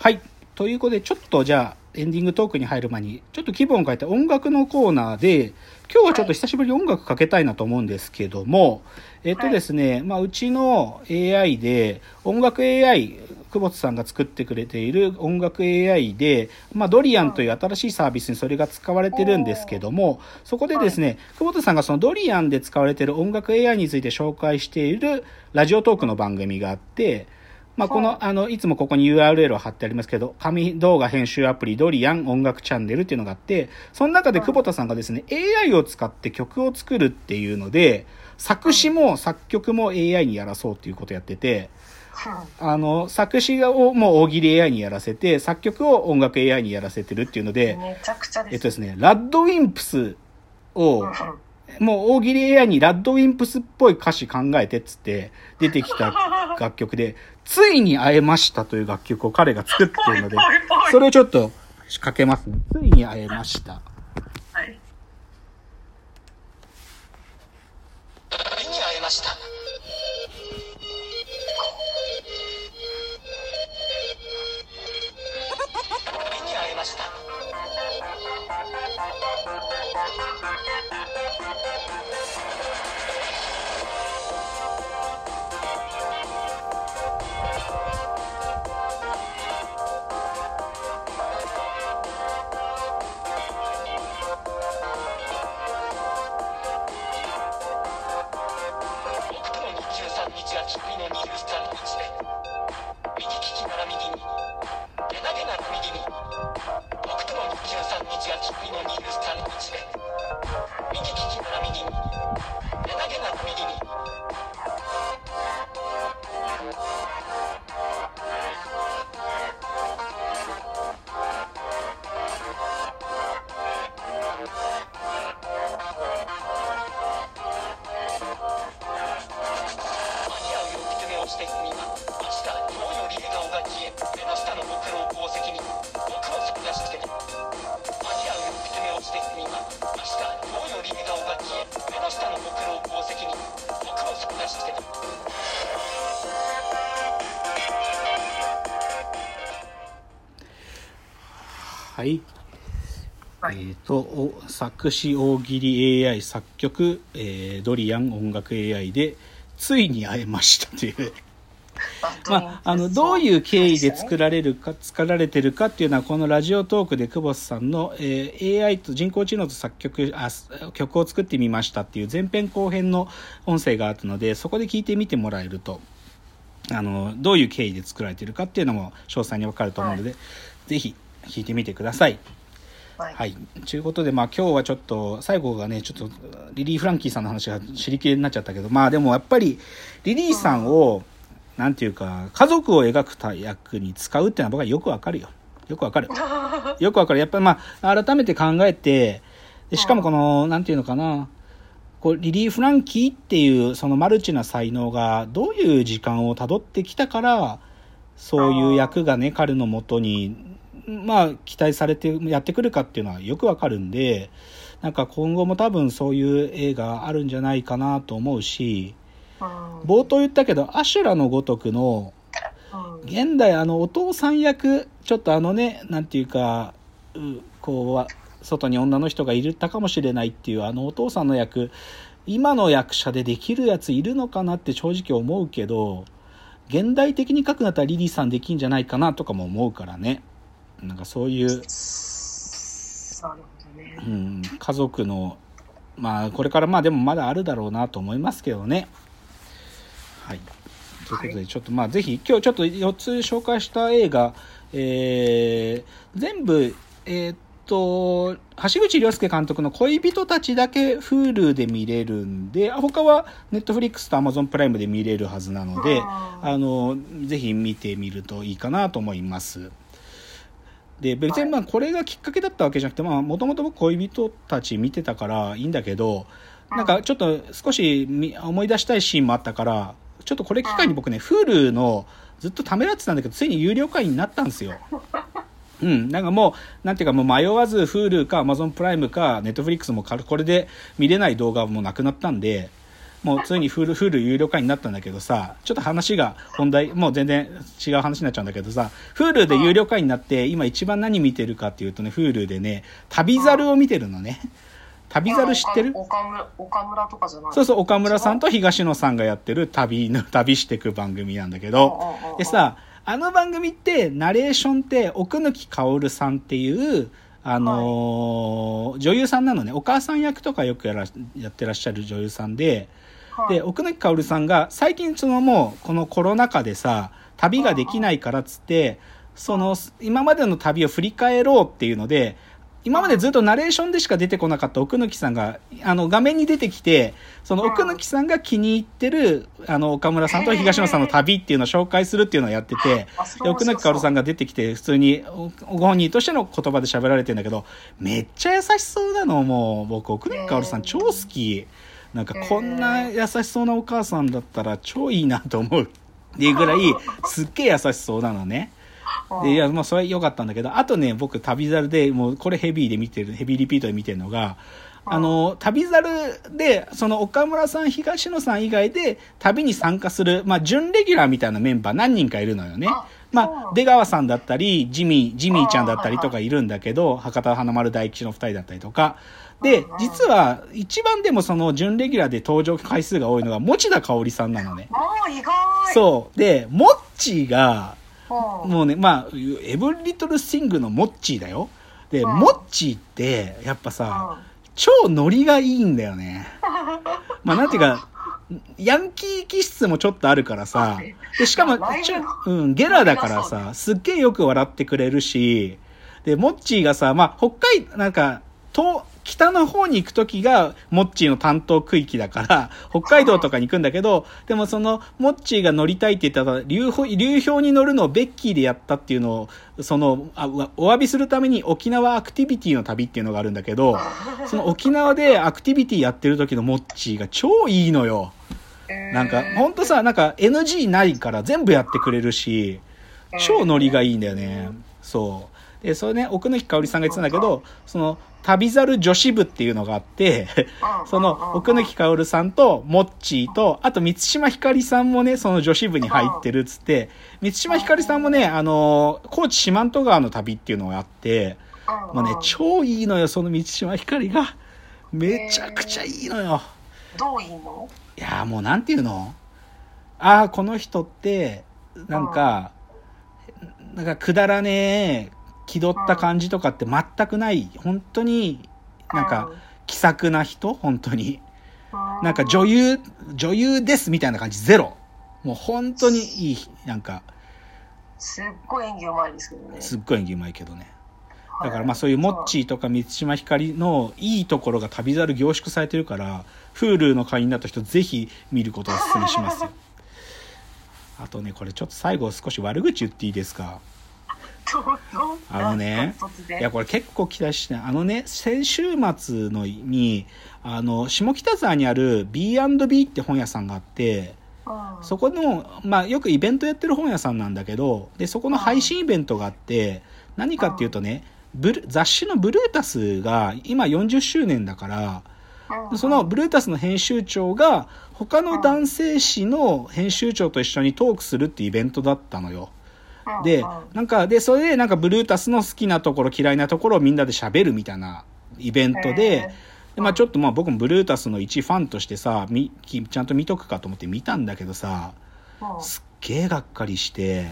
はい。ということで、ちょっとじゃあ、エンディングトークに入る前に、ちょっと気分を変えて音楽のコーナーで、今日はちょっと久しぶりに音楽かけたいなと思うんですけども、えっとですね、まあ、うちの AI で、音楽 AI、久保田さんが作ってくれている音楽 AI で、まあ、ドリアンという新しいサービスにそれが使われてるんですけども、そこでですね、久保田さんがそのドリアンで使われている音楽 AI について紹介しているラジオトークの番組があって、まあ、この、あ。の、いつもここに URL を貼ってありますけど、紙動画編集アプリドリアン音楽チャンネルっていうのがあって、その中で久保田さんがですね、AI を使って曲を作るっていうので、作詞も作曲も AI にやらそうっていうことをやってて、あの、作詞をもう大喜利 AI にやらせて、作曲を音楽 AI にやらせてるっていうので、めちゃくちゃです。えっとですね、ラッドウィンプスを、もう大喜利 AI にラッドウィンプスっぽい歌詞考えてっつって出てきた楽曲で、ついに会えましたという楽曲を彼が作っているのでそれをちょっとかけますね。ついに会えました。23日が君の23日で。はい。はいえっ、と、お作詞大喜利 AI 作曲、えードリアン音楽 AI で、ついに会えましたという。まあ、あの、どういう経緯で作られるか、作られてるかっていうのは、このラジオトークで久保田さんの、えー AI と人工知能と作曲、あ、す曲を作ってみましたっていう前編後編の音声があるので、そこで聞いてみてもらえると、あの、どういう経緯で作られてるかっていうのも詳細にわかると思うので、ぜひ聞いてみてください。はい。はい。ということで、まあ今日はちょっと、最後がね、ちょっと、リリー・フランキーさんの話が知りきれになっちゃったけど、まあでもやっぱり、リリーさんを、なんていうか、家族を描くた役に使うっていうのは僕はよくわかるよ。よくわかる。よくわかる。やっぱりまあ、改めて考えて、でしかもこの、なんていうのかな、こうリリー・フランキーっていうそのマルチな才能がどういう時間をたどってきたからそういう役がね彼のもとにまあ期待されてやってくるかっていうのはよくわかるんでなんか今後も多分そういう映画あるんじゃないかなと思うし冒頭言ったけどアシュラのごとくの現代あのお父さん役ちょっとあのねなんていうかこう外に女の人がいたかもしれないっていうあのお父さんの役今の役者でできるやついるのかなって正直思うけど現代的に書くなったらリリーさんできんじゃないかなとかも思うからね。なんかそういう、ね。うん、家族のまあこれからまあでもまだあるだろうなと思いますけどねはいということでちょっとまあぜひ今日ちょっと4つ紹介した映画、えー全部えーっと橋口亮介監督の「恋人たち」だけ Hulu で見れるんであ他は Netflix と Amazon プライムで見れるはずなのでああのぜひ見てみるといいかなと思います。で別にまあこれがきっかけだったわけじゃなくてもともと僕恋人たち見てたからいいんだけどなんかちょっと少しみ思い出したいシーンもあったからちょっとこれ機会に僕ね Hulu のずっとためらってたんだけどついに有料会員になったんですよ。うん、なんかもう、なんていうかもう迷わず Hulu か Amazon プライムか Netflix もかこれで見れない動画はもうなくなったんで、もうついにフル、フル有料会員になったんだけどさ、ちょっと話が本題、もう全然違う話になっちゃうんだけどさ、フルで有料会員になって、今一番何見てるかっていうとね、フルでね、旅猿を見てるのね。旅猿知ってる？岡村、岡村とかじゃない。そうそう、岡村さんと東野さんがやってる旅の、旅してく番組なんだけど、でさ、あの番組って、ナレーションって、奥貫薫さんっていう、あのー女優さんなのね。お母さん役とかよくやらやってらっしゃる女優さんで、はいで、奥貫薫さんが、最近そのもう、このコロナ禍でさ、旅ができないからっつって、その、今までの旅を振り返ろうっていうので、今までずっとナレーションでしか出てこなかった奥貫さんが、あの、画面に出てきて、その奥貫さんが気に入ってる、あの、岡村さんと東野さんの旅っていうのを紹介するっていうのをやってて、奥貫薫さんが出てきて、普通におご本人としての言葉で喋られてるんだけど、めっちゃ優しそうなの、もう、僕、奥貫薫さん超好き。なんか、こんな優しそうなお母さんだったら超いいなと思う。っていうぐらい、すっげえ優しそうなのね。で、いや、まあ、それは良かったんだけど、あとね、僕、旅猿で、もう、これヘビーで見てる、ヘビーリピートで見てるのが、あの、旅猿で、その岡村さん、東野さん以外で、旅に参加する、まあ、準レギュラーみたいなメンバー何人かいるのよねあ。まあ、出川さんだったり、ジミー、ジミーちゃんだったりとかいるんだけど、博多華丸大吉の二人だったりとか。で実は、一番でもその、準レギュラーで登場回数が多いのが、持田香織さんなのね。ああ、意外。そう。で、モッチーが、うん。もうね、まあ、エブリトルシングのモッチーだよ。で、うんモッチーって、やっぱさ、超ノリがいいんだよね。まあ、なんていうか、ヤンキー気質もちょっとあるからさ、で、しかもうん、ゲラだからさ、すっげえよく笑ってくれるし、で、モッチーがさ、まあ、北海、なんか、と、北の方に行くときが、モッチーの担当区域だから、北海道とかに行くんだけど、でもその、モッチーが乗りたいって言ったら、流氷、に乗るのをベッキーでやったっていうのを、その、あお詫びするために沖縄アクティビティの旅っていうのがあるんだけど、その沖縄でアクティビティやってる時のモッチーが超いいのよ。なんか、ほんとさ、なんか NG ないから全部やってくれるし、超ノリがいいんだよね。そう。で、それね、奥貫香織さんが言ってたんだけど、その、旅猿女子部っていうのがあって、その、奥貫香織さんと、モッチーと、あと、満島ひかりさんもね、その女子部に入ってるっつって、満島ひかりさんもね、あの、高知四万十川の旅っていうのがあって、もうね、超いいのよ、その満島ひかりが。めちゃくちゃいいのよ。どういいの？いやーもうなんていうの？ああ、この人って、なんか、なんかくだらねえ、気取った感じとかって全くない。本当に、なんか、気さくな人？本当に。なんか女優、女優ですみたいな感じゼロ。もう本当にいい、なんか、すっごい演技うまいですけどね。すっごい演技うまいけどね。だからまあそういうモッチーとか満島ひかりのいいところが旅猿凝縮されてるから、Hulu の会員になった人ぜひ見ることをお勧めしますよ。あとね、これちょっと最後少し悪口言っていいですか？あのねいや、これ結構期待してない。あのね、先週末のに、あの、下北沢にある B&B って本屋さんがあって、うんそこの、まあ、よくイベントやってる本屋さんなんだけど、で、そこの配信イベントがあって、何かっていうとね、ブル雑誌のブルータスが今40周年だから、うんそのブルータスの編集長が他の男性誌の編集長と一緒にトークするっていうイベントだったのよ。でなんか、で、それでなんかブルータスの好きなところ嫌いなところをみんなで喋るみたいなイベントへでー、でまあちょっとまあ僕もブルータスの一ファンとしてさ、みきちゃんと見とくかと思って見たんだけどさ、うん。すっげえがっかりして、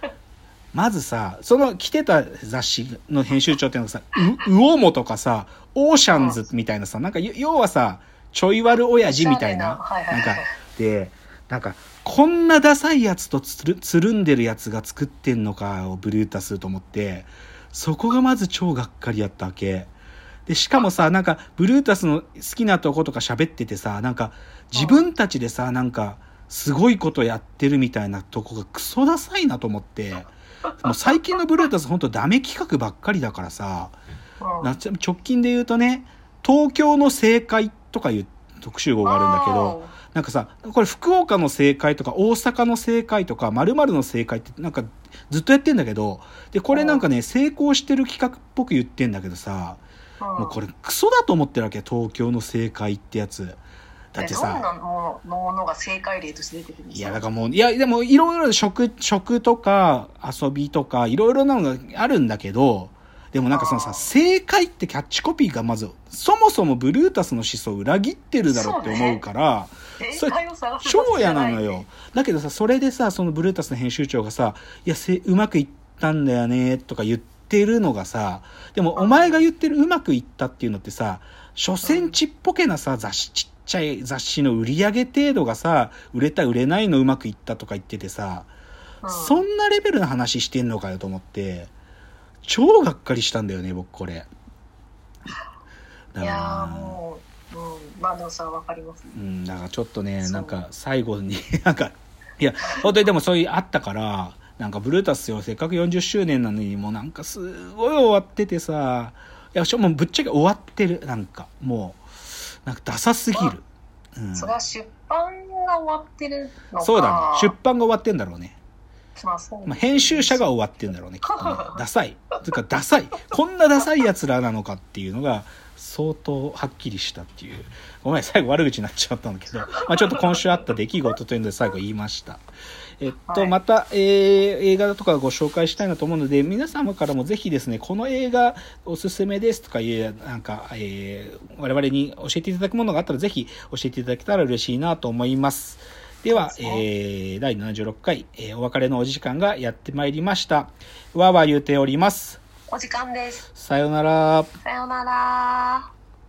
まずさ、その着てた雑誌の編集長っていうのがさ、う、うおもとかさ、オーシャンズみたいなさ、なんか要要はさ、ちょい悪親父みたいな、なんか、で、なんか、こんなダサいやつとつるつるんでるやつが作ってんのかをブルータスと思って、そこがまず超がっかりやったわけ。で、しかもさ、なんか、ブルータスの好きなとことか喋っててさ、なんか、自分たちでさ、なんか、すごいことやってるみたいなとこがクソダサいなと思って、もう最近のブルータス本当ダメ企画ばっかりだからさ、直近で言うとね、東京の正解とかいう特集号があるんだけど、なんかさ、これ福岡の正解とか大阪の正解とか〇〇の正解ってなんかずっとやってんだけど、で、これなんかね、成功してる企画っぽく言ってんだけどさ、うん。もうこれクソだと思ってるわけ、東京の正解ってやつ。だってどんなさ、ものが正解例として出てくるんですかいや、だからもう、いや、でも、いろいろ食、食とか遊びとか、いろいろなのがあるんだけど、でもなんかそのさ、正解ってキャッチコピーがまず、そもそもブルータスの思想を裏切ってるだろうって思うから、それ正解を探す超嫌なのよ。だけどさ、それでさ、そのブルータスの編集長がさ、いや、せうまくいったんだよね、とか言ってるのがさ、でもお前が言ってるうまくいったっていうのってさ、所詮ちっぽけなさ、雑誌、ちっちゃい雑誌の売り上げ程度がさ、売れた売れないのうまくいったとか言っててさ、うんそんなレベルの話してんのかよと思って、超がっかりしたんだよね、僕これ。だいやもう、うん、まあでもそれはわかりますねうん、だからちょっとね、なんか最後に、なんか、いや、本当にでもそういうあったから、なんかブルータスよ、せっかく40周年なのに、もうなんかすごい終わっててさ、いや、しかもぶっちゃけ終わってる、なんか、もう、なんかダサすぎる。うん、それは出版が終わってるのかそうだね。出版が終わってんだろうね。まあ編集者が終わってんだろうね、きっとね。ダサい。つうか、ダサい。こんなダサい奴らなのかっていうのが、相当はっきりしたっていう。ごめん、最後悪口になっちゃったんだけど、まあちょっと今週あった出来事というので最後言いました。えっと、はいまた、えー映画とかご紹介したいなと思うので、皆様からもぜひですね、この映画おすすめですとかいう、なんか、えー我々に教えていただくものがあったら、ぜひ教えていただけたら嬉しいなと思います。では、えー第76回、えーお別れのお時間がやってまいりました。わーわー言うております。お時間ですさようなら。さようなら